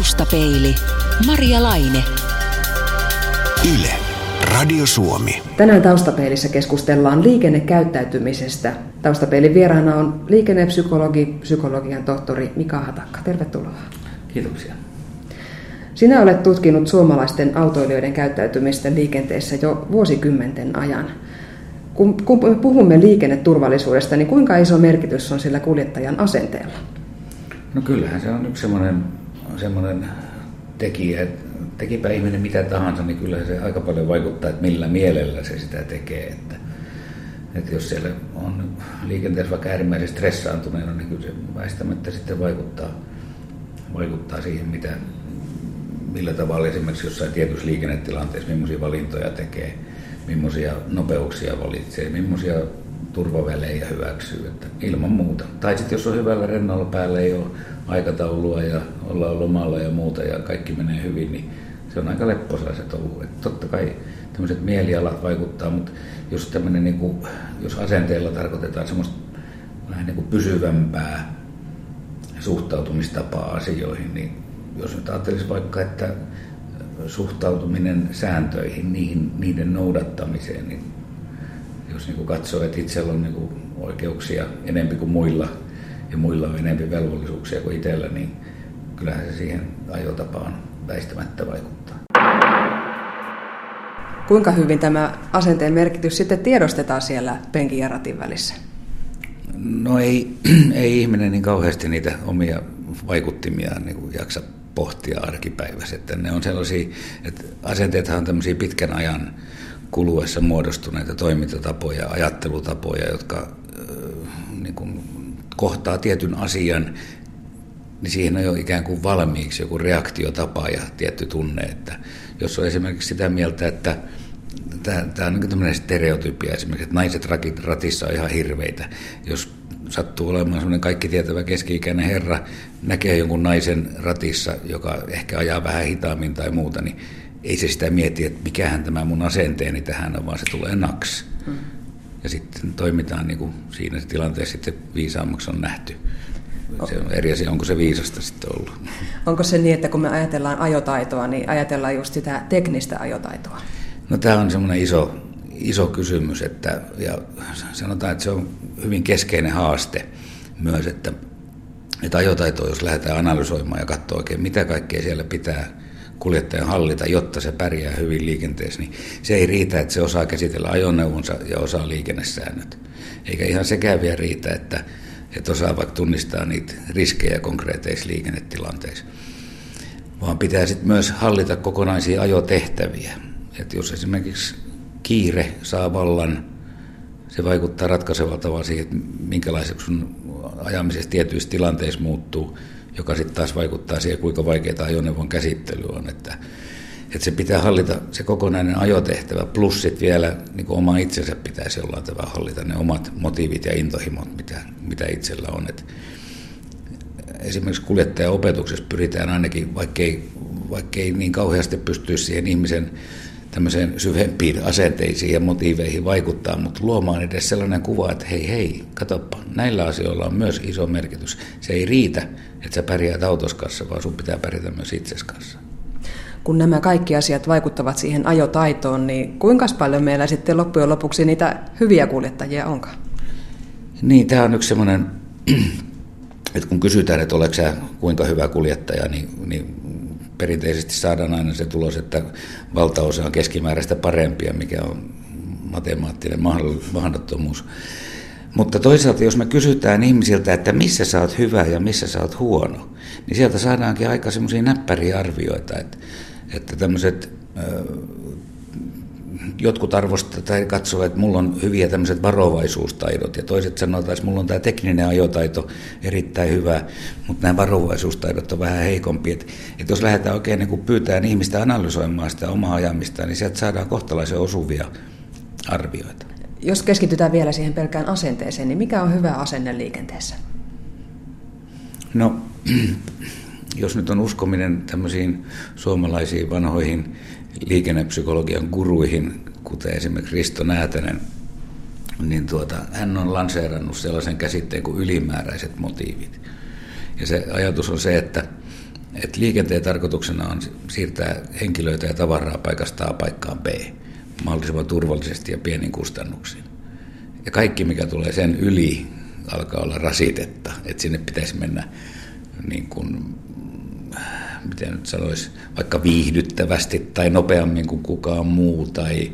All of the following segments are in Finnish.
Taustapeili. Maria Laine. Yle. Radio Suomi. Tänään Taustapeilissä keskustellaan liikennekäyttäytymisestä. Taustapeilin vieraana on liikennepsykologi, psykologian tohtori Mika Hatakka. Tervetuloa. Kiitoksia. Sinä olet tutkinut suomalaisten autoilijoiden käyttäytymistä liikenteessä jo vuosikymmenten ajan. Kun, kun me puhumme liikenneturvallisuudesta, niin kuinka iso merkitys on sillä kuljettajan asenteella? No kyllähän se on yksi semmoinen, semmoinen tekijä, että tekipä ihminen mitä tahansa, niin kyllä se aika paljon vaikuttaa, että millä mielellä se sitä tekee. Että, että jos siellä on liikenteessä vaikka äärimmäisen stressaantuneena, niin kyllä se väistämättä sitten vaikuttaa, vaikuttaa siihen, mitä, millä tavalla esimerkiksi jossain tietyssä liikennetilanteessa, millaisia valintoja tekee, millaisia nopeuksia valitsee, millaisia turvavälejä hyväksyy, että ilman muuta. Tai sitten jos on hyvällä rennolla päällä, ei ole aikataulua ja ollaan lomalla ja muuta ja kaikki menee hyvin, niin se on aika lepposaa se touhu. Että totta kai tämmöiset mielialat vaikuttaa, mutta jos, tämmöinen, niin kuin, jos asenteella tarkoitetaan semmoista vähän niin kuin pysyvämpää suhtautumistapaa asioihin, niin jos nyt ajattelisi vaikka, että suhtautuminen sääntöihin, niihin, niiden noudattamiseen, niin jos niin kuin katsoo, että itsellä on niin kuin oikeuksia enempi kuin muilla ja muilla on enempi velvollisuuksia kuin itsellä, niin kyllähän se siihen ajotapaan väistämättä vaikuttaa. Kuinka hyvin tämä asenteen merkitys sitten tiedostetaan siellä penkin ja ratin välissä? No ei, ei ihminen niin kauheasti niitä omia vaikuttimia niin kuin jaksa pohtia arkipäivässä. Että ne on sellaisia, että asenteethan on tämmöisiä pitkän ajan kuluessa muodostuneita toimintatapoja, ajattelutapoja, jotka niin kuin, kohtaa tietyn asian, niin siihen on jo ikään kuin valmiiksi joku reaktiotapa ja tietty tunne. Että jos on esimerkiksi sitä mieltä, että tämä, on niin tämmöinen stereotypia esimerkiksi, että naiset ratissa on ihan hirveitä. Jos sattuu olemaan semmoinen kaikki tietävä keski-ikäinen herra, näkee jonkun naisen ratissa, joka ehkä ajaa vähän hitaammin tai muuta, niin ei se sitä mieti, että mikähän tämä mun asenteeni tähän on, vaan se tulee naks. Mm. Ja sitten toimitaan niin kuin siinä tilanteessa sitten viisaammaksi on nähty. Se on eri asia, onko se viisasta sitten ollut. Onko se niin, että kun me ajatellaan ajotaitoa, niin ajatellaan just sitä teknistä ajotaitoa? No tämä on semmoinen iso, iso kysymys, että, ja sanotaan, että se on hyvin keskeinen haaste myös, että, että ajotaitoa, jos lähdetään analysoimaan ja katsoa oikein, mitä kaikkea siellä pitää kuljettajan hallita, jotta se pärjää hyvin liikenteessä, niin se ei riitä, että se osaa käsitellä ajoneuvonsa ja osaa liikennesäännöt. Eikä ihan sekään vielä riitä, että, että osaa vaikka tunnistaa niitä riskejä konkreetteissa liikennetilanteissa. Vaan pitää sitten myös hallita kokonaisia ajotehtäviä. Että jos esimerkiksi kiire saa vallan, se vaikuttaa ratkaisevalla tavalla siihen, että minkälaiseksi sun ajamisessa tietyissä tilanteissa muuttuu – joka sitten taas vaikuttaa siihen, kuinka vaikeaa ajoneuvon käsittely on. Että, että se pitää hallita se kokonainen ajotehtävä, plus sitten vielä niin kuin oma itsensä pitäisi jollain tavalla hallita ne omat motiivit ja intohimot, mitä, mitä itsellä on. Et esimerkiksi kuljettajaopetuksessa pyritään ainakin, vaikkei, vaikkei niin kauheasti pystyisi siihen ihmisen tämmöiseen syvempiin asenteisiin ja motiiveihin vaikuttaa, mutta luomaan edes sellainen kuva, että hei hei, katoppa, näillä asioilla on myös iso merkitys. Se ei riitä, että sä pärjäät autoskassa, vaan sun pitää pärjätä myös itses kanssa. Kun nämä kaikki asiat vaikuttavat siihen ajotaitoon, niin kuinka paljon meillä sitten loppujen lopuksi niitä hyviä kuljettajia onkaan? Niin, tämä on yksi semmoinen, että kun kysytään, että oletko sä kuinka hyvä kuljettaja, niin, niin perinteisesti saadaan aina se tulos, että valtaosa on keskimääräistä parempia, mikä on matemaattinen mahdottomuus. Mutta toisaalta, jos me kysytään ihmisiltä, että missä sä oot hyvä ja missä sä oot huono, niin sieltä saadaankin aika semmoisia näppäriä arvioita, että, että tämmöiset jotkut arvostavat tai katsovat, että mulla on hyviä tämmöiset varovaisuustaidot ja toiset sanotaan, että mulla on tämä tekninen ajotaito erittäin hyvä, mutta nämä varovaisuustaidot on vähän heikompi. Että, että jos lähdetään oikein niin kuin pyytään ihmistä analysoimaan sitä omaa ajamista, niin sieltä saadaan kohtalaisen osuvia arvioita. Jos keskitytään vielä siihen pelkään asenteeseen, niin mikä on hyvä asenne liikenteessä? No, jos nyt on uskominen tämmöisiin suomalaisiin vanhoihin liikennepsykologian guruihin, kuten esimerkiksi Risto Näätänen, niin tuota, hän on lanseerannut sellaisen käsitteen kuin ylimääräiset motiivit. Ja se ajatus on se, että, että liikenteen tarkoituksena on siirtää henkilöitä ja tavaraa paikasta A paikkaan B mahdollisimman turvallisesti ja pienin kustannuksiin. Ja kaikki, mikä tulee sen yli, alkaa olla rasitetta, että sinne pitäisi mennä niin kuin, miten nyt sanoisi, vaikka viihdyttävästi tai nopeammin kuin kukaan muu tai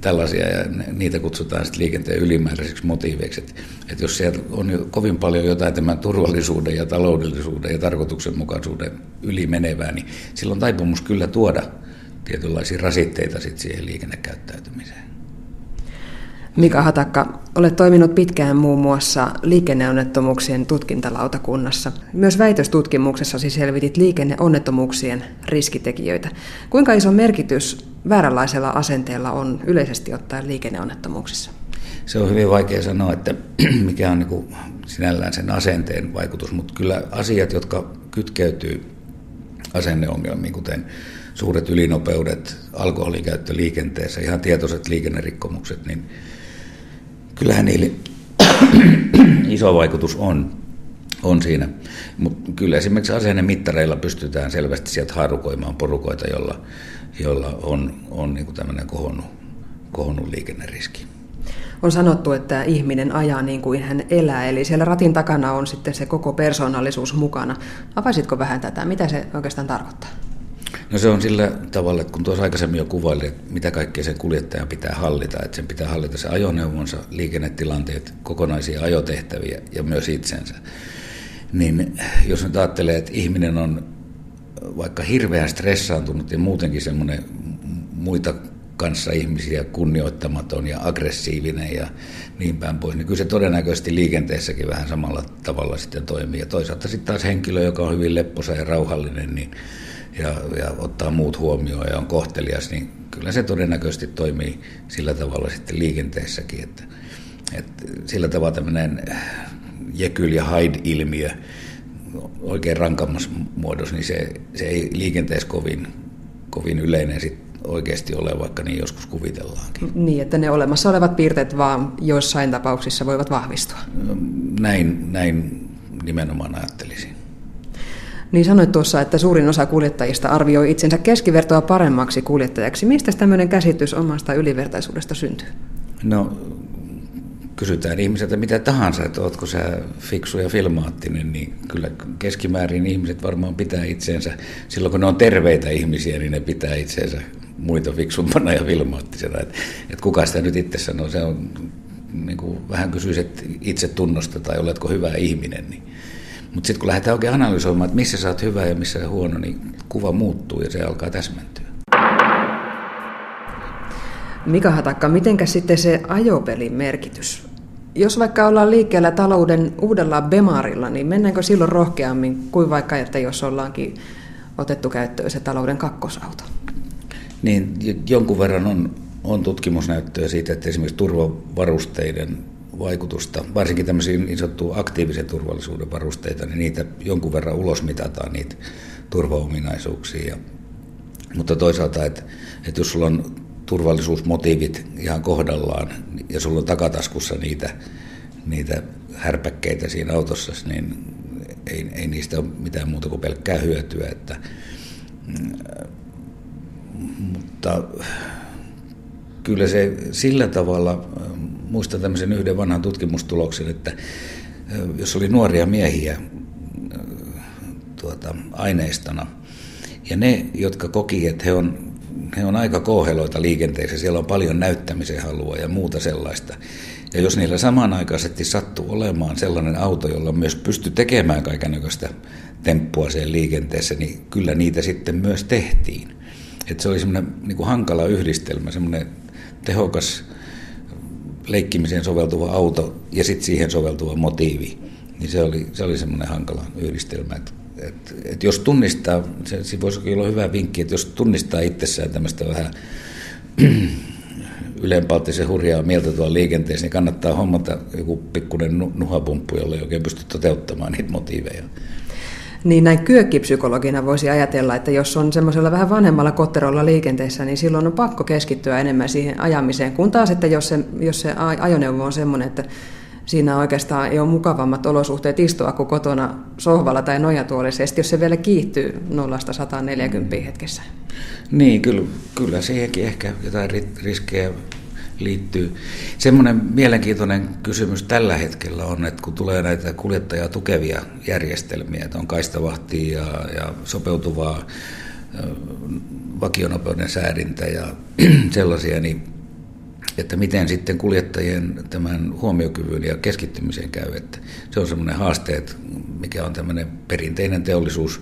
tällaisia, ja niitä kutsutaan sitten liikenteen ylimääräiseksi motiiveiksi. Että, että jos siellä on jo kovin paljon jotain tämän turvallisuuden ja taloudellisuuden ja tarkoituksenmukaisuuden ylimenevää, niin silloin taipumus kyllä tuoda tietynlaisia rasitteita sitten siihen liikennekäyttäytymiseen. Mika Hatakka, olet toiminut pitkään muun muassa liikenneonnettomuuksien tutkintalautakunnassa. Myös väitöstutkimuksessasi selvitit liikenneonnettomuuksien riskitekijöitä. Kuinka iso merkitys vääränlaisella asenteella on yleisesti ottaen liikenneonnettomuuksissa? Se on hyvin vaikea sanoa, että mikä on niin sinällään sen asenteen vaikutus, mutta kyllä asiat, jotka kytkeytyy asenneongelmiin, kuten suuret ylinopeudet, alkoholikäyttö liikenteessä, ihan tietoiset liikennerikkomukset, niin kyllähän niille iso vaikutus on, on siinä. Mutta kyllä esimerkiksi asennemittareilla pystytään selvästi sieltä haarukoimaan porukoita, jolla, jolla on, on niin tämmöinen kohonnut, kohonnut liikenneriski. On sanottu, että ihminen ajaa niin kuin hän elää, eli siellä ratin takana on sitten se koko persoonallisuus mukana. Avaisitko vähän tätä? Mitä se oikeastaan tarkoittaa? No se on sillä tavalla, että kun tuossa aikaisemmin jo kuvailin, että mitä kaikkea sen kuljettajan pitää hallita, että sen pitää hallita se ajoneuvonsa, liikennetilanteet, kokonaisia ajotehtäviä ja myös itsensä. Niin jos nyt ajattelee, että ihminen on vaikka hirveän stressaantunut ja muutenkin semmoinen muita kanssa ihmisiä kunnioittamaton ja aggressiivinen ja niin päin pois, niin kyllä se todennäköisesti liikenteessäkin vähän samalla tavalla sitten toimii. Ja toisaalta sitten taas henkilö, joka on hyvin lepposa ja rauhallinen, niin ja, ja ottaa muut huomioon ja on kohtelias, niin kyllä se todennäköisesti toimii sillä tavalla sitten liikenteessäkin, että, että sillä tavalla tämmöinen Jekyll ja Hyde-ilmiö oikein rankammassa muodossa, niin se, se ei liikenteessä kovin, kovin yleinen sit oikeasti ole, vaikka niin joskus kuvitellaankin. Niin, että ne olemassa olevat piirteet vaan joissain tapauksissa voivat vahvistua. Näin, näin nimenomaan ajattelisin. Niin sanoit tuossa, että suurin osa kuljettajista arvioi itsensä keskivertoa paremmaksi kuljettajaksi. Mistä tämmöinen käsitys omasta ylivertaisuudesta syntyy? No, kysytään ihmiseltä mitä tahansa, että oletko sä fiksu ja filmaattinen, niin kyllä keskimäärin ihmiset varmaan pitää itseensä, silloin kun ne on terveitä ihmisiä, niin ne pitää itseensä muita fiksumpana ja filmaattisena. Että et kuka sitä nyt itse sanoo, se on niin kuin vähän kysyisi, että itse tunnosta tai oletko hyvä ihminen, niin mutta sitten kun lähdetään oikein analysoimaan, että missä sä oot hyvä ja missä sä huono, niin kuva muuttuu ja se alkaa täsmentyä. Mika Hatakka, mitenkä sitten se ajopelin merkitys? Jos vaikka ollaan liikkeellä talouden uudella bemarilla, niin mennäänkö silloin rohkeammin kuin vaikka, että jos ollaankin otettu käyttöön se talouden kakkosauto? Niin, jonkun verran on, on tutkimusnäyttöä siitä, että esimerkiksi turvavarusteiden vaikutusta, varsinkin tämmöisiä niin sanottuja aktiivisen turvallisuuden varusteita, niin niitä jonkun verran ulosmitataan niitä turvaominaisuuksia. Mutta toisaalta, että, että jos sulla on turvallisuusmotiivit ihan kohdallaan ja sulla on takataskussa niitä, niitä härpäkkeitä siinä autossa, niin ei, ei niistä ole mitään muuta kuin pelkkää hyötyä. Että, mutta kyllä se sillä tavalla muistan tämmöisen yhden vanhan tutkimustuloksen, että jos oli nuoria miehiä tuota, aineistona, ja ne, jotka koki, että he on, he on aika kouheloita liikenteessä, siellä on paljon näyttämisen halua ja muuta sellaista. Ja jos niillä samanaikaisesti sattuu olemaan sellainen auto, jolla myös pysty tekemään kaikenlaista temppua sen liikenteessä, niin kyllä niitä sitten myös tehtiin. Että se oli semmoinen niin hankala yhdistelmä, semmoinen tehokas leikkimiseen soveltuva auto ja sitten siihen soveltuva motiivi, niin se oli, se oli semmoinen hankala yhdistelmä. Että et, et jos tunnistaa, se, se voisi olla hyvä vinkki, että jos tunnistaa itsessään tämmöistä vähän ylenpalttisen hurjaa mieltä tuolla liikenteessä, niin kannattaa hommata joku pikkuinen nuhapumppu, jolla ei oikein pysty toteuttamaan niitä motiiveja. Niin näin kyökkipsykologina voisi ajatella, että jos on semmoisella vähän vanhemmalla kotterolla liikenteessä, niin silloin on pakko keskittyä enemmän siihen ajamiseen, kun taas, että jos se, jos se ajoneuvo on semmoinen, että siinä oikeastaan ei ole mukavammat olosuhteet istua kuin kotona sohvalla tai nojatuolissa, jos se vielä kiihtyy 0-140 hetkessä. Niin, kyllä, kyllä siihenkin ehkä jotain riskejä liittyy. Semmoinen mielenkiintoinen kysymys tällä hetkellä on, että kun tulee näitä kuljettajaa tukevia järjestelmiä, että on kaistavahtia ja, ja sopeutuvaa vakionopeuden säädintä ja sellaisia, niin että miten sitten kuljettajien tämän huomiokyvyn ja keskittymisen käy. Että se on semmoinen haaste, että mikä on tämmöinen perinteinen teollisuus,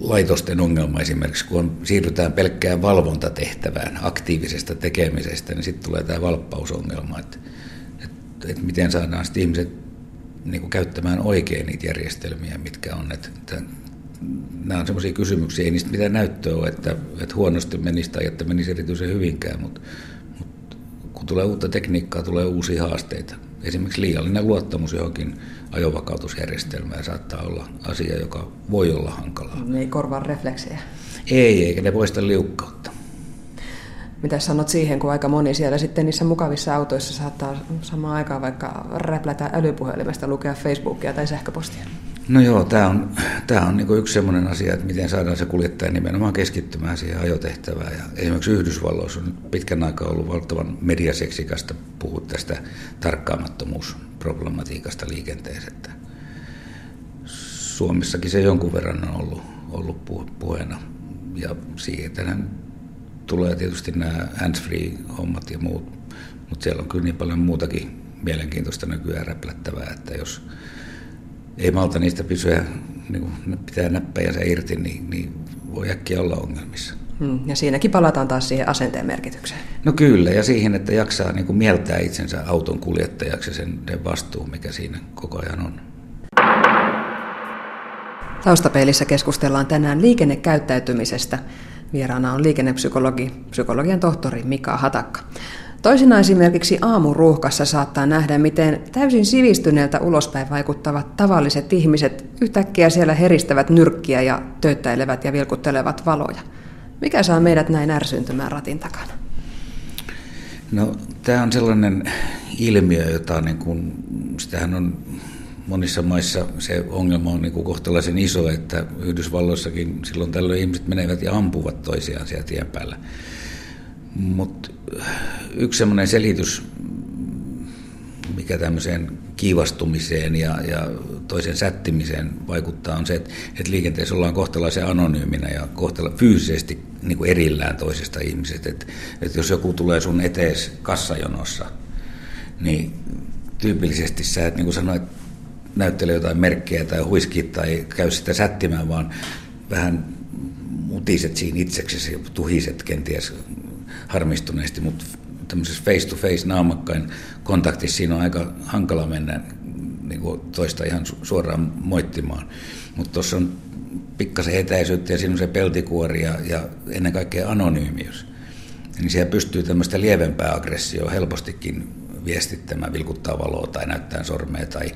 laitosten ongelma esimerkiksi, kun on, siirrytään pelkkään valvontatehtävään, aktiivisesta tekemisestä, niin sitten tulee tämä valppausongelma, että, että, että miten saadaan sitten ihmiset niin kuin käyttämään oikein niitä järjestelmiä, mitkä on. Että, että nämä on sellaisia kysymyksiä, ei niistä mitään näyttöä ole, että, että huonosti menisi tai että menisi erityisen hyvinkään, mutta, mutta kun tulee uutta tekniikkaa, tulee uusia haasteita. Esimerkiksi liiallinen luottamus johonkin ajovakautusjärjestelmään saattaa olla asia, joka voi olla hankalaa. Ne ei korvaa refleksejä. Ei, eikä ne poista liukkautta. Mitä sanot siihen, kun aika moni siellä sitten niissä mukavissa autoissa saattaa samaan aikaan vaikka räplätä älypuhelimesta, lukea Facebookia tai sähköpostia? No joo, tämä on, tämä on niin yksi sellainen asia, että miten saadaan se kuljettaja nimenomaan keskittymään siihen ajotehtävään. Ja esimerkiksi Yhdysvalloissa on pitkän aikaa ollut valtavan mediaseksikasta puhua tästä tarkkaamattomuusproblematiikasta liikenteessä. Että Suomessakin se jonkun verran on ollut, ollut puheena. Ja siihen tulee tietysti nämä hands-free-hommat ja muut, mutta siellä on kyllä niin paljon muutakin mielenkiintoista nykyään räplättävää, että jos ei malta niistä pysyä, niin kuin pitää näppäjänsä irti, niin, niin voi äkkiä olla ongelmissa. Hmm, ja siinäkin palataan taas siihen asenteen merkitykseen. No kyllä, ja siihen, että jaksaa niin kuin mieltää itsensä auton kuljettajaksi sen vastuu, mikä siinä koko ajan on. Taustapeilissä keskustellaan tänään liikennekäyttäytymisestä. Vieraana on liikennepsykologi, psykologian tohtori Mika Hatakka. Toisinaan esimerkiksi aamuruuhkassa saattaa nähdä, miten täysin sivistyneeltä ulospäin vaikuttavat tavalliset ihmiset yhtäkkiä siellä heristävät nyrkkiä ja tööttäilevät ja vilkuttelevat valoja. Mikä saa meidät näin ärsyntymään ratin takana? No, tämä on sellainen ilmiö, jota niin kuin, sitähän on monissa maissa se ongelma on niin kuin kohtalaisen iso, että Yhdysvalloissakin silloin tällöin ihmiset menevät ja ampuvat toisiaan siellä tien päällä. Mutta yksi semmoinen selitys, mikä tämmöiseen kiivastumiseen ja, ja toisen sättimiseen vaikuttaa, on se, että, että liikenteessä ollaan kohtalaisen anonyyminä ja kohtala, fyysisesti niin kuin erillään toisesta ihmisestä. Että, että jos joku tulee sun etees kassajonossa, niin tyypillisesti sä et niin kuin sanoit, näyttele jotain merkkejä tai huiskit tai käy sitä sättimään, vaan vähän mutiset siinä itseksesi tuhiset kenties harmistuneesti, mutta tämmöisessä face-to-face naamakkain kontaktissa siinä on aika hankala mennä niin kuin toista ihan suoraan moittimaan. Mutta tuossa on pikkasen etäisyyttä ja siinä on se peltikuori ja, ja ennen kaikkea anonyymius. Niin siellä pystyy tämmöistä lievempää aggressioa helpostikin viestittämään, vilkuttaa valoa tai näyttää sormea tai,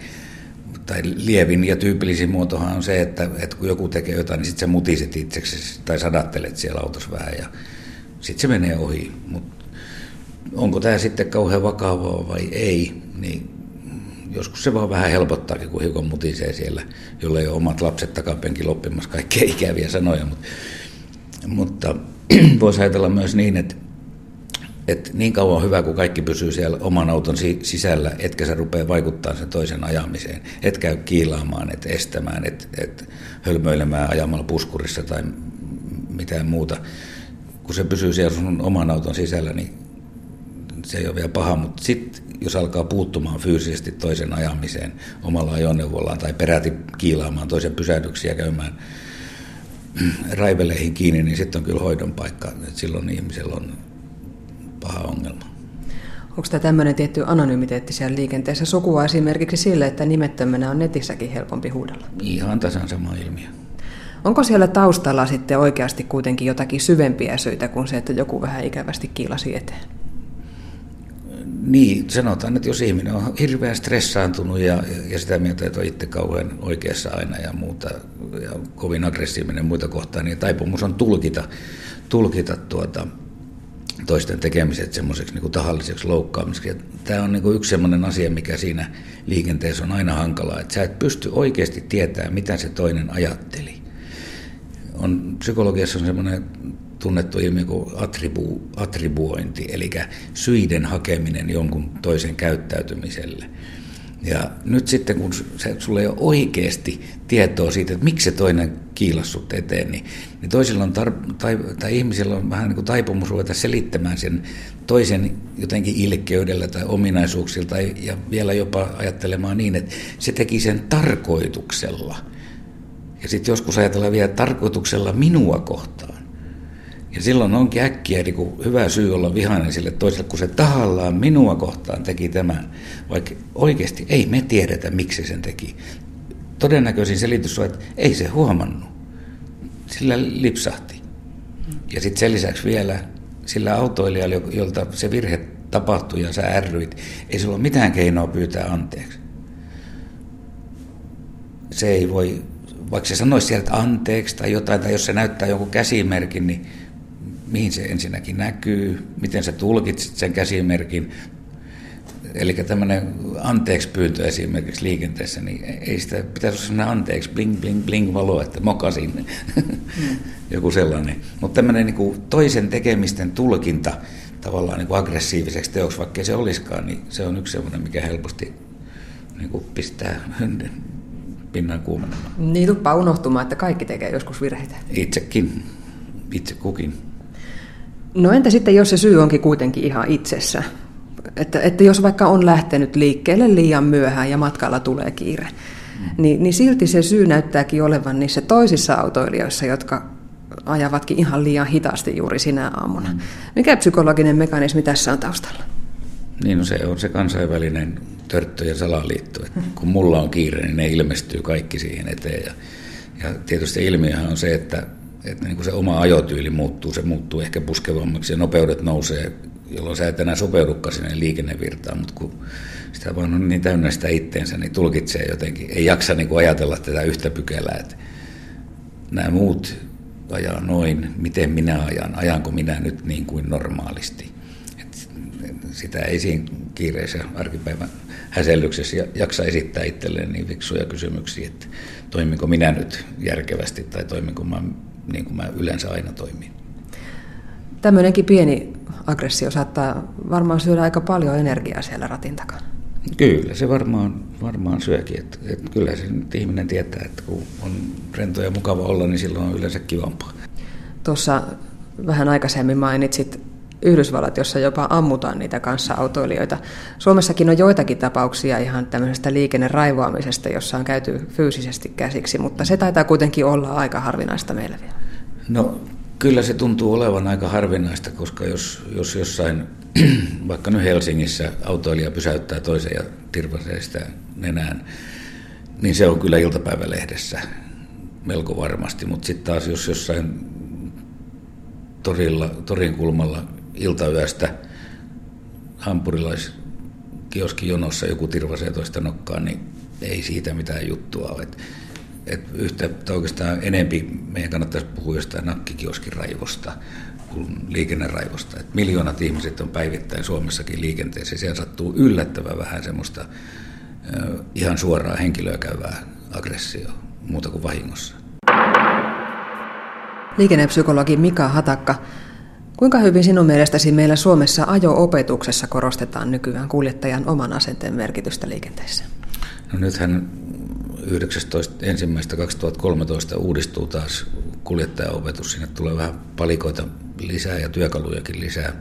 tai lievin ja tyypillisin muotohan on se, että, että kun joku tekee jotain, niin sitten sä mutiset itseksi tai sadattelet siellä autossa vähän ja sitten se menee ohi. Mutta onko tämä sitten kauhean vakavaa vai ei, niin joskus se vaan vähän helpottaakin, kun hiukan mutisee siellä, jolle ei ole omat lapset takapenkin loppimassa kaikkea ikäviä sanoja. Mutta, mutta voisi ajatella myös niin, että, että niin kauan on hyvä, kun kaikki pysyy siellä oman auton sisällä, etkä sä rupea vaikuttaa sen toisen ajamiseen, et käy kiilaamaan, et estämään, et, et hölmöilemään ajamalla puskurissa tai mitään muuta kun se pysyy siellä sun oman auton sisällä, niin se ei ole vielä paha, mutta sitten jos alkaa puuttumaan fyysisesti toisen ajamiseen omalla ajoneuvollaan tai peräti kiilaamaan toisen pysähdyksiä käymään raiveleihin kiinni, niin sitten on kyllä hoidon paikka. Et silloin ihmisellä on paha ongelma. Onko tämä tämmöinen tietty anonymiteetti siellä liikenteessä sukua esimerkiksi sille, että nimettömänä on netissäkin helpompi huudella? Ihan tasan sama ilmiö. Onko siellä taustalla sitten oikeasti kuitenkin jotakin syvempiä syitä kuin se, että joku vähän ikävästi kiilasi eteen? Niin, sanotaan, että jos ihminen on hirveän stressaantunut ja, ja sitä mieltä, että on itse kauhean oikeassa aina ja muuta, ja kovin aggressiivinen muita kohtaan, niin taipumus on tulkita, tulkita tuota, toisten tekemiset semmoiseksi niin tahalliseksi loukkaamiseksi. Tämä on niin kuin yksi semmoinen asia, mikä siinä liikenteessä on aina hankalaa, että sä et pysty oikeasti tietämään, mitä se toinen ajatteli. On, psykologiassa on semmoinen tunnettu ilmiö kuin attribu, attribuointi, eli syiden hakeminen jonkun toisen käyttäytymiselle. Ja nyt sitten, kun sulla ei ole oikeasti tietoa siitä, että miksi se toinen kiilassut eteen, niin, niin toisilla on tar- tai, tai ihmisillä on vähän niin kuin taipumus ruveta selittämään sen toisen jotenkin ilkeydellä tai ominaisuuksilla, tai, ja vielä jopa ajattelemaan niin, että se teki sen tarkoituksella. Ja sitten joskus ajatellaan vielä tarkoituksella minua kohtaan. Ja silloin onkin äkkiä niin kuin hyvä syy olla vihainen sille toiselle, kun se tahallaan minua kohtaan teki tämän, vaikka oikeasti ei me tiedetä, miksi sen teki. Todennäköisin selitys on, että ei se huomannut. Sillä lipsahti. Ja sitten sen lisäksi vielä sillä autoilijalla, jolta se virhe tapahtui ja sä ärryit, ei sulla ole mitään keinoa pyytää anteeksi. Se ei voi, vaikka se sanoisi sieltä anteeksi tai jotain, tai jos se näyttää jonkun käsimerkin, niin mihin se ensinnäkin näkyy, miten sä tulkitsit sen käsimerkin. Eli tämmöinen anteeksi pyyntö esimerkiksi liikenteessä, niin ei sitä pitäisi olla sellainen anteeksi bling bling bling valo, että mokasin, mm. joku sellainen. Mutta tämmöinen niin toisen tekemisten tulkinta tavallaan niin kuin aggressiiviseksi teoksi, vaikka se olisikaan, niin se on yksi sellainen, mikä helposti niin kuin pistää pinnan kuumenemaan. Niin tuppaa unohtumaan, että kaikki tekee joskus virheitä. Itsekin, itse kukin. No entä sitten, jos se syy onkin kuitenkin ihan itsessä? Että, että jos vaikka on lähtenyt liikkeelle liian myöhään ja matkalla tulee kiire, mm. niin, niin silti se syy näyttääkin olevan niissä toisissa autoilijoissa, jotka ajavatkin ihan liian hitaasti juuri sinä aamuna. Mm. Mikä psykologinen mekanismi tässä on taustalla? Niin no se on se kansainvälinen törttö- ja salaliitto. Että kun mulla on kiire, niin ne ilmestyy kaikki siihen eteen. Ja, ja tietysti ilmiöhän on se, että että niin kuin se oma ajotyyli muuttuu, se muuttuu ehkä puskevammaksi ja nopeudet nousee, jolloin sä et enää sopeudukaan sinne liikennevirtaan, mutta kun sitä vaan on niin täynnä sitä itteensä, niin tulkitsee jotenkin, ei jaksa niin kuin ajatella tätä yhtä pykälää, että nämä muut ajaa noin, miten minä ajan, ajanko minä nyt niin kuin normaalisti. Et sitä ei siinä kiireessä arkipäivän häsellyksessä jaksa esittää itselleen niin fiksuja kysymyksiä, että toiminko minä nyt järkevästi tai toiminko mä niin kuin mä yleensä aina toimin. Tämmöinenkin pieni aggressio saattaa varmaan syödä aika paljon energiaa siellä ratin takana. Kyllä, se varmaan, varmaan syökin. Että, että kyllä se nyt ihminen tietää, että kun on rento ja mukava olla, niin silloin on yleensä kivampaa. Tuossa vähän aikaisemmin mainitsit Yhdysvallat, jossa jopa ammutaan niitä kanssa autoilijoita. Suomessakin on joitakin tapauksia ihan tämmöisestä liikenneraivoamisesta, jossa on käyty fyysisesti käsiksi, mutta se taitaa kuitenkin olla aika harvinaista meillä vielä. No kyllä se tuntuu olevan aika harvinaista, koska jos, jos jossain, vaikka nyt Helsingissä autoilija pysäyttää toisen ja tirvasee sitä nenään, niin se on kyllä iltapäivälehdessä melko varmasti, mutta sitten taas jos jossain torilla, torin kulmalla iltayöstä hampurilaiskioskin jonossa joku tirvasee toista nokkaa, niin ei siitä mitään juttua ole. Et, et yhtä, oikeastaan enempi meidän kannattaisi puhua jostain nakkikioskin raivosta kuin liikenneraivosta. Et miljoonat ihmiset on päivittäin Suomessakin liikenteessä siellä sattuu yllättävän vähän semmoista ihan suoraa henkilöä käyvää aggressioa muuta kuin vahingossa. Liikennepsykologi Mika Hatakka, Kuinka hyvin sinun mielestäsi meillä Suomessa ajo-opetuksessa korostetaan nykyään kuljettajan oman asenteen merkitystä liikenteessä? No nythän 19.1.2013 uudistuu taas kuljettajaopetus. Sinne tulee vähän palikoita lisää ja työkalujakin lisää.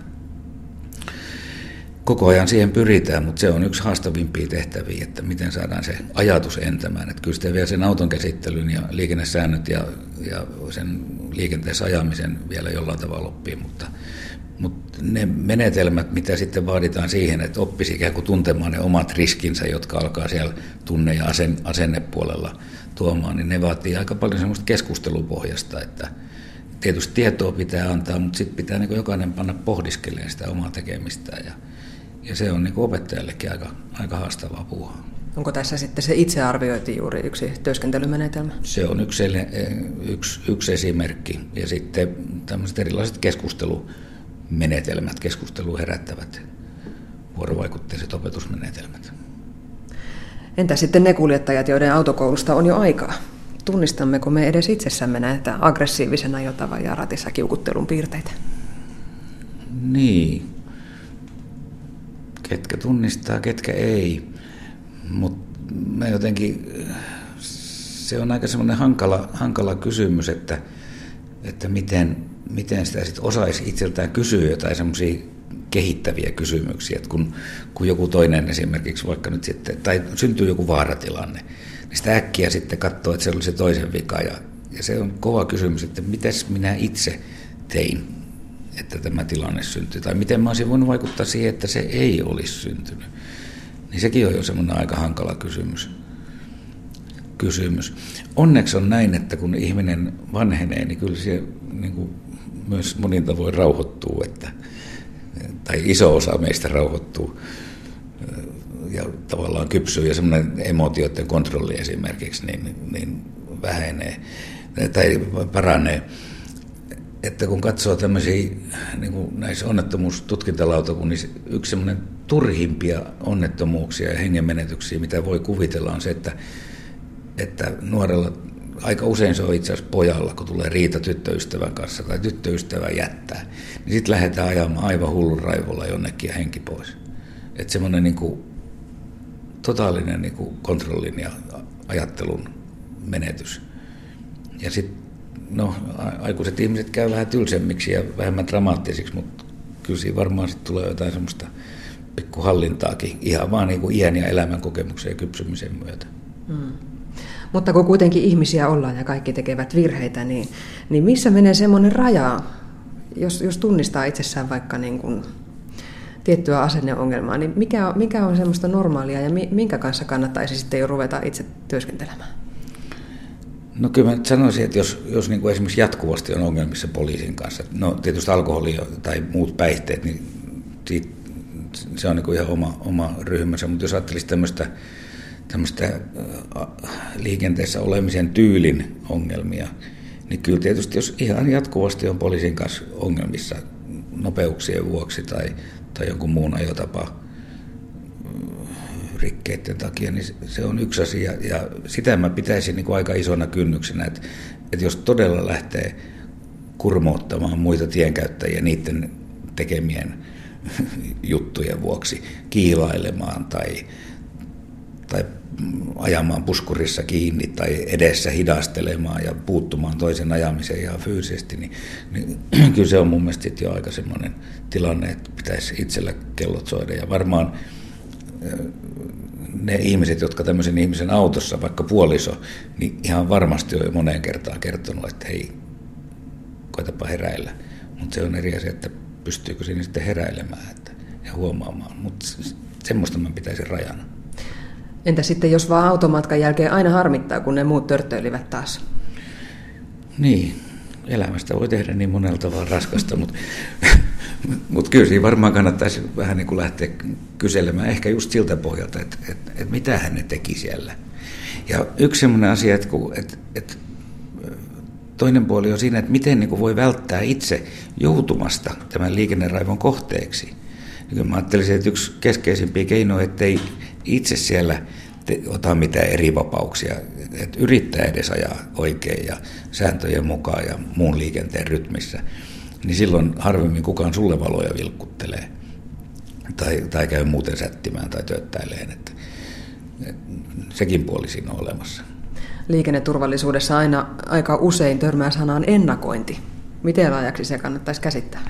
Koko ajan siihen pyritään, mutta se on yksi haastavimpia tehtäviä, että miten saadaan se ajatus entämään. Että kyllä sitten vielä sen auton käsittelyn ja liikennesäännöt ja, ja sen liikenteessä ajamisen vielä jollain tavalla oppii, mutta, mutta ne menetelmät, mitä sitten vaaditaan siihen, että oppisi ikään kuin tuntemaan ne omat riskinsä, jotka alkaa siellä tunne- ja asen, asennepuolella tuomaan, niin ne vaatii aika paljon semmoista keskustelupohjasta, että tietysti tietoa pitää antaa, mutta sitten pitää niin jokainen panna pohdiskelemaan sitä omaa tekemistä ja, ja se on niin opettajallekin aika, aika haastavaa puhua. Onko tässä sitten se itsearviointi juuri yksi työskentelymenetelmä? Se on yksi, yksi, yksi esimerkki. Ja sitten tämmöiset erilaiset keskustelu menetelmät, keskustelu herättävät vuorovaikutteiset opetusmenetelmät. Entä sitten ne kuljettajat, joiden autokoulusta on jo aikaa? Tunnistammeko me edes itsessämme näitä aggressiivisen ajotavan ja ratissa kiukuttelun piirteitä? Niin. Ketkä tunnistaa, ketkä ei. Mutta mä jotenkin, se on aika semmoinen hankala, hankala kysymys, että, että miten, miten sitä sitten osaisi itseltään kysyä jotain semmoisia kehittäviä kysymyksiä, että kun, kun joku toinen esimerkiksi vaikka nyt sitten, tai syntyy joku vaaratilanne, niin sitä äkkiä sitten katsoo, että se oli se toisen vika. Ja, ja se on kova kysymys, että miten minä itse tein, että tämä tilanne syntyi, tai miten mä olisin voinut vaikuttaa siihen, että se ei olisi syntynyt. Niin sekin on jo semmoinen aika hankala kysymys. kysymys. Onneksi on näin, että kun ihminen vanhenee, niin kyllä se niin kuin myös monin tavoin rauhoittuu, että, tai iso osa meistä rauhoittuu ja tavallaan kypsyy ja semmoinen emotioiden kontrolli esimerkiksi niin, niin vähenee tai paranee. Että kun katsoo tämmöisiä niin kuin näissä onnettomuustutkintalautakunnissa, yksi semmoinen turhimpia onnettomuuksia ja hengenmenetyksiä, mitä voi kuvitella, on se, että, että nuorella, aika usein se on itse asiassa pojalla, kun tulee riita tyttöystävän kanssa tai tyttöystävä jättää, niin sitten lähdetään ajamaan aivan hullun raivolla jonnekin ja henki pois. Että semmoinen niin kuin, totaalinen niin kuin kontrollin ja ajattelun menetys. Ja sitten no, aikuiset ihmiset käy vähän tylsemmiksi ja vähemmän dramaattisiksi, mutta kyllä siinä varmaan sitten tulee jotain semmoista pikkuhallintaakin ihan vaan niin kuin iän ja elämän kokemuksen ja kypsymisen myötä. Hmm. Mutta kun kuitenkin ihmisiä ollaan ja kaikki tekevät virheitä, niin, niin missä menee semmoinen raja, jos, jos tunnistaa itsessään vaikka niin kuin tiettyä asenneongelmaa, niin mikä, mikä on semmoista normaalia ja minkä kanssa kannattaisi sitten jo ruveta itse työskentelemään? No kyllä mä sanoisin, että jos, jos niin kuin esimerkiksi jatkuvasti on ongelmissa poliisin kanssa, no tietysti alkoholi tai muut päihteet, niin se on niin kuin ihan oma, oma ryhmänsä, mutta jos ajattelisi tämmöistä, tämmöistä liikenteessä olemisen tyylin ongelmia, niin kyllä tietysti jos ihan jatkuvasti on poliisin kanssa ongelmissa nopeuksien vuoksi tai, tai jonkun muun ajotapa rikkeiden takia, niin se on yksi asia. Ja sitä mä pitäisin niin kuin aika isona kynnyksenä, että, että jos todella lähtee kurmoottamaan muita tienkäyttäjiä niiden tekemien juttujen vuoksi, kiilailemaan tai, tai ajamaan puskurissa kiinni tai edessä hidastelemaan ja puuttumaan toisen ajamiseen ihan fyysisesti, niin, niin kyllä se on mun mielestä jo aika semmoinen tilanne, että pitäisi itsellä kellot soida. Ja varmaan ne ihmiset, jotka tämmöisen ihmisen autossa, vaikka puoliso, niin ihan varmasti on jo moneen kertaan kertonut, että hei, koitapa heräillä. Mutta se on eri asia, että pystyykö siinä sitten heräilemään että, ja huomaamaan. Mutta semmoista mä pitäisin rajana. Entä sitten, jos vaan automatkan jälkeen aina harmittaa, kun ne muut törttöilivät taas? Niin, elämästä voi tehdä niin monella tavalla raskasta, mutta Mutta kyllä siinä varmaan kannattaisi vähän niin kuin lähteä kyselemään ehkä just siltä pohjalta, että, että, että mitä hän ne teki siellä. Ja yksi sellainen asia, että, kun, että, toinen puoli on siinä, että miten niin kuin voi välttää itse joutumasta tämän liikenneraivon kohteeksi. Niin mä ajattelisin, että yksi keskeisimpiä keinoja, ettei itse siellä te, ota mitään eri vapauksia, että yrittää edes ajaa oikein ja sääntöjen mukaan ja muun liikenteen rytmissä niin silloin harvemmin kukaan sulle valoja vilkkuttelee tai, tai käy muuten sättimään tai tööttäileen. Että, että sekin puoli siinä on olemassa. Liikenneturvallisuudessa aina aika usein törmää sanaan ennakointi. Miten laajaksi se kannattaisi käsittää?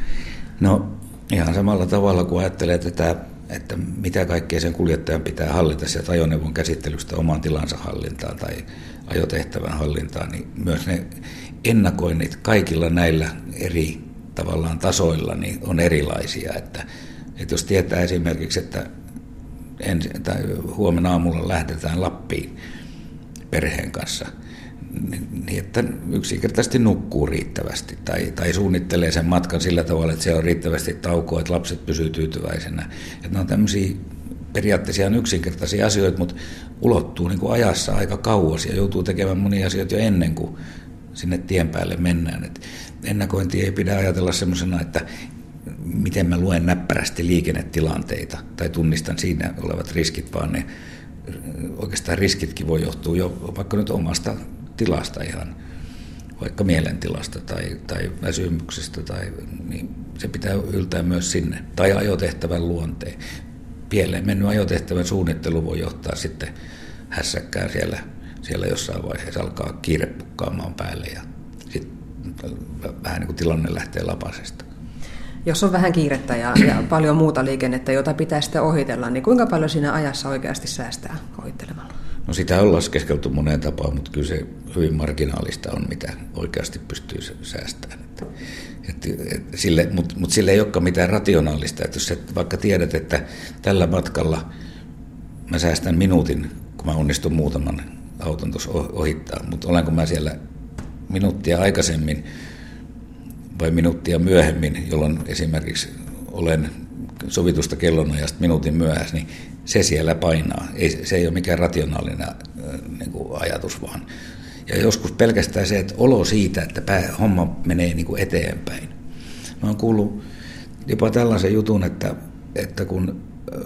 No ihan samalla tavalla kuin ajattelee tätä, että mitä kaikkea sen kuljettajan pitää hallita sieltä ajoneuvon käsittelystä oman tilansa hallintaan tai ajotehtävän hallintaan, niin myös ne ennakoinnit kaikilla näillä eri tavallaan tasoilla niin on erilaisia. Että, että jos tietää esimerkiksi, että ensi, tai huomenna aamulla lähdetään Lappiin perheen kanssa, niin, niin että yksinkertaisesti nukkuu riittävästi tai, tai suunnittelee sen matkan sillä tavalla, että se on riittävästi taukoa, että lapset pysyy tyytyväisenä. Että nämä on tämmöisiä periaatteessa ihan yksinkertaisia asioita, mutta ulottuu niin kuin ajassa aika kauas ja joutuu tekemään monia asioita jo ennen kuin sinne tien päälle mennään. Et ennakointi ei pidä ajatella semmoisena, että miten mä luen näppärästi liikennetilanteita tai tunnistan siinä olevat riskit, vaan ne oikeastaan riskitkin voi johtua jo vaikka nyt omasta tilasta ihan, vaikka mielentilasta tai, tai väsymyksestä, tai, niin se pitää yltää myös sinne. Tai ajotehtävän luonteen. Pieleen mennyt ajotehtävän suunnittelu voi johtaa sitten hässäkkään siellä, siellä jossain vaiheessa alkaa kiire pukkaamaan päälle ja vähän niin kuin tilanne lähtee lapasesta. Jos on vähän kiirettä ja, ja paljon muuta liikennettä, jota pitää sitten ohitella, niin kuinka paljon siinä ajassa oikeasti säästää ohittelemalla? No sitä on laskeskeltu moneen tapaan, mutta kyllä se hyvin marginaalista on, mitä oikeasti pystyy säästämään. Että, et, et, sille, mutta mut sille ei olekaan mitään rationaalista. Että jos et vaikka tiedät, että tällä matkalla mä säästän minuutin, kun mä onnistun muutaman auton tuossa ohittaa, mutta olenko mä siellä minuuttia aikaisemmin vai minuuttia myöhemmin, jolloin esimerkiksi olen sovitusta kellonajasta minuutin myöhässä, niin se siellä painaa. Ei, se ei ole mikään rationaalinen äh, niin kuin ajatus vaan. Ja joskus pelkästään se, että olo siitä, että pää, homma menee niin kuin eteenpäin. Mä oon kuullut jopa tällaisen jutun, että, että kun äh,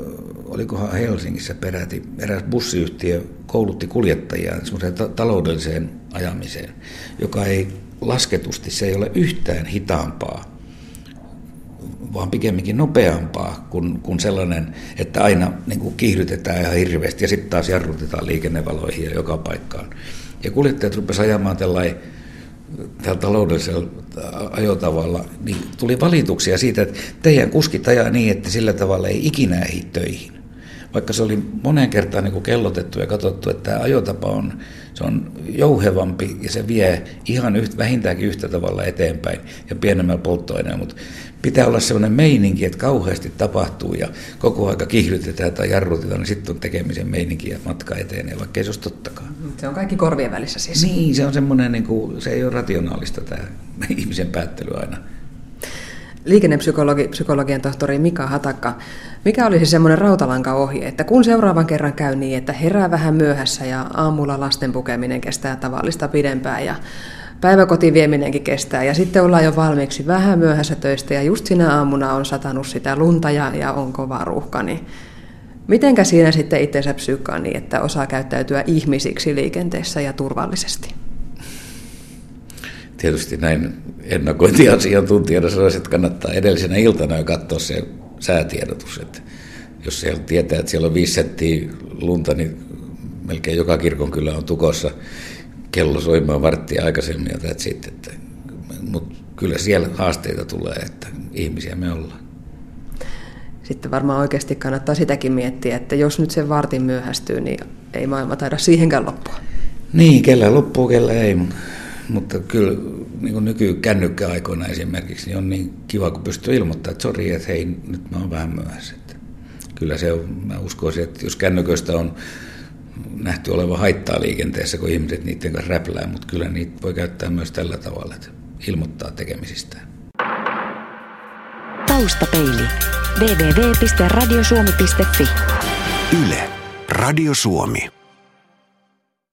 olikohan Helsingissä peräti, eräs bussiyhtiö koulutti kuljettajia semmoiseen taloudelliseen ajamiseen, joka ei lasketusti, se ei ole yhtään hitaampaa vaan pikemminkin nopeampaa kuin, kuin sellainen, että aina niin kuin kiihdytetään ihan hirveästi ja sitten taas jarrutetaan liikennevaloihin ja joka paikkaan. Ja kuljettajat rupesivat ajamaan tällainen tällä taloudellisella ajotavalla, niin tuli valituksia siitä, että teidän kuskit ajaa niin, että sillä tavalla ei ikinä ehdi töihin. Vaikka se oli moneen kertaan niin kuin kellotettu ja katsottu, että tämä ajotapa on se on jouhevampi ja se vie ihan yhtä, vähintäänkin yhtä tavalla eteenpäin ja pienemmällä polttoaineella, mutta pitää olla sellainen meininki, että kauheasti tapahtuu ja koko aika kiihdytetään tai jarrutetaan, niin sitten on tekemisen meininki ja matka etenee, vaikka ei se olisi tottakaan. Se on kaikki korvien välissä siis. Niin, se on semmoinen, niin kuin, se ei ole rationaalista tämä ihmisen päättely aina liikennepsykologi, psykologian tohtori Mika Hatakka. Mikä olisi semmoinen rautalankaohje, että kun seuraavan kerran käy niin, että herää vähän myöhässä ja aamulla lasten pukeminen kestää tavallista pidempään ja päiväkotiin vieminenkin kestää ja sitten ollaan jo valmiiksi vähän myöhässä töistä ja just sinä aamuna on satanut sitä lunta ja, ja on kova ruuhka, niin mitenkä siinä sitten itsensä psyykkaa niin, että osaa käyttäytyä ihmisiksi liikenteessä ja turvallisesti? Tietysti näin ennakointiasiantuntijana sanoisin, että kannattaa edellisenä iltana jo katsoa se säätiedotus. Että jos siellä tietää, että siellä on viisi senttiä lunta, niin melkein joka kirkon kyllä on tukossa kello soimaan varttia aikaisemmin ja that's it. Että, mutta kyllä siellä haasteita tulee, että ihmisiä me ollaan. Sitten varmaan oikeasti kannattaa sitäkin miettiä, että jos nyt se vartin myöhästyy, niin ei maailma taida siihenkään loppua. Niin, kellä loppuu, kellä ei, mutta kyllä niin nykykännykkäaikoina esimerkiksi niin on niin kiva, kun pystyy ilmoittamaan, että sori, että hei, nyt mä oon vähän myöhässä. Että kyllä se on, mä uskoisin, että jos kännyköistä on nähty olevan haittaa liikenteessä, kun ihmiset niiden kanssa räplää, mutta kyllä niitä voi käyttää myös tällä tavalla, että ilmoittaa tekemisistään. Taustapeili. www.radiosuomi.fi Yle. Radio Suomi.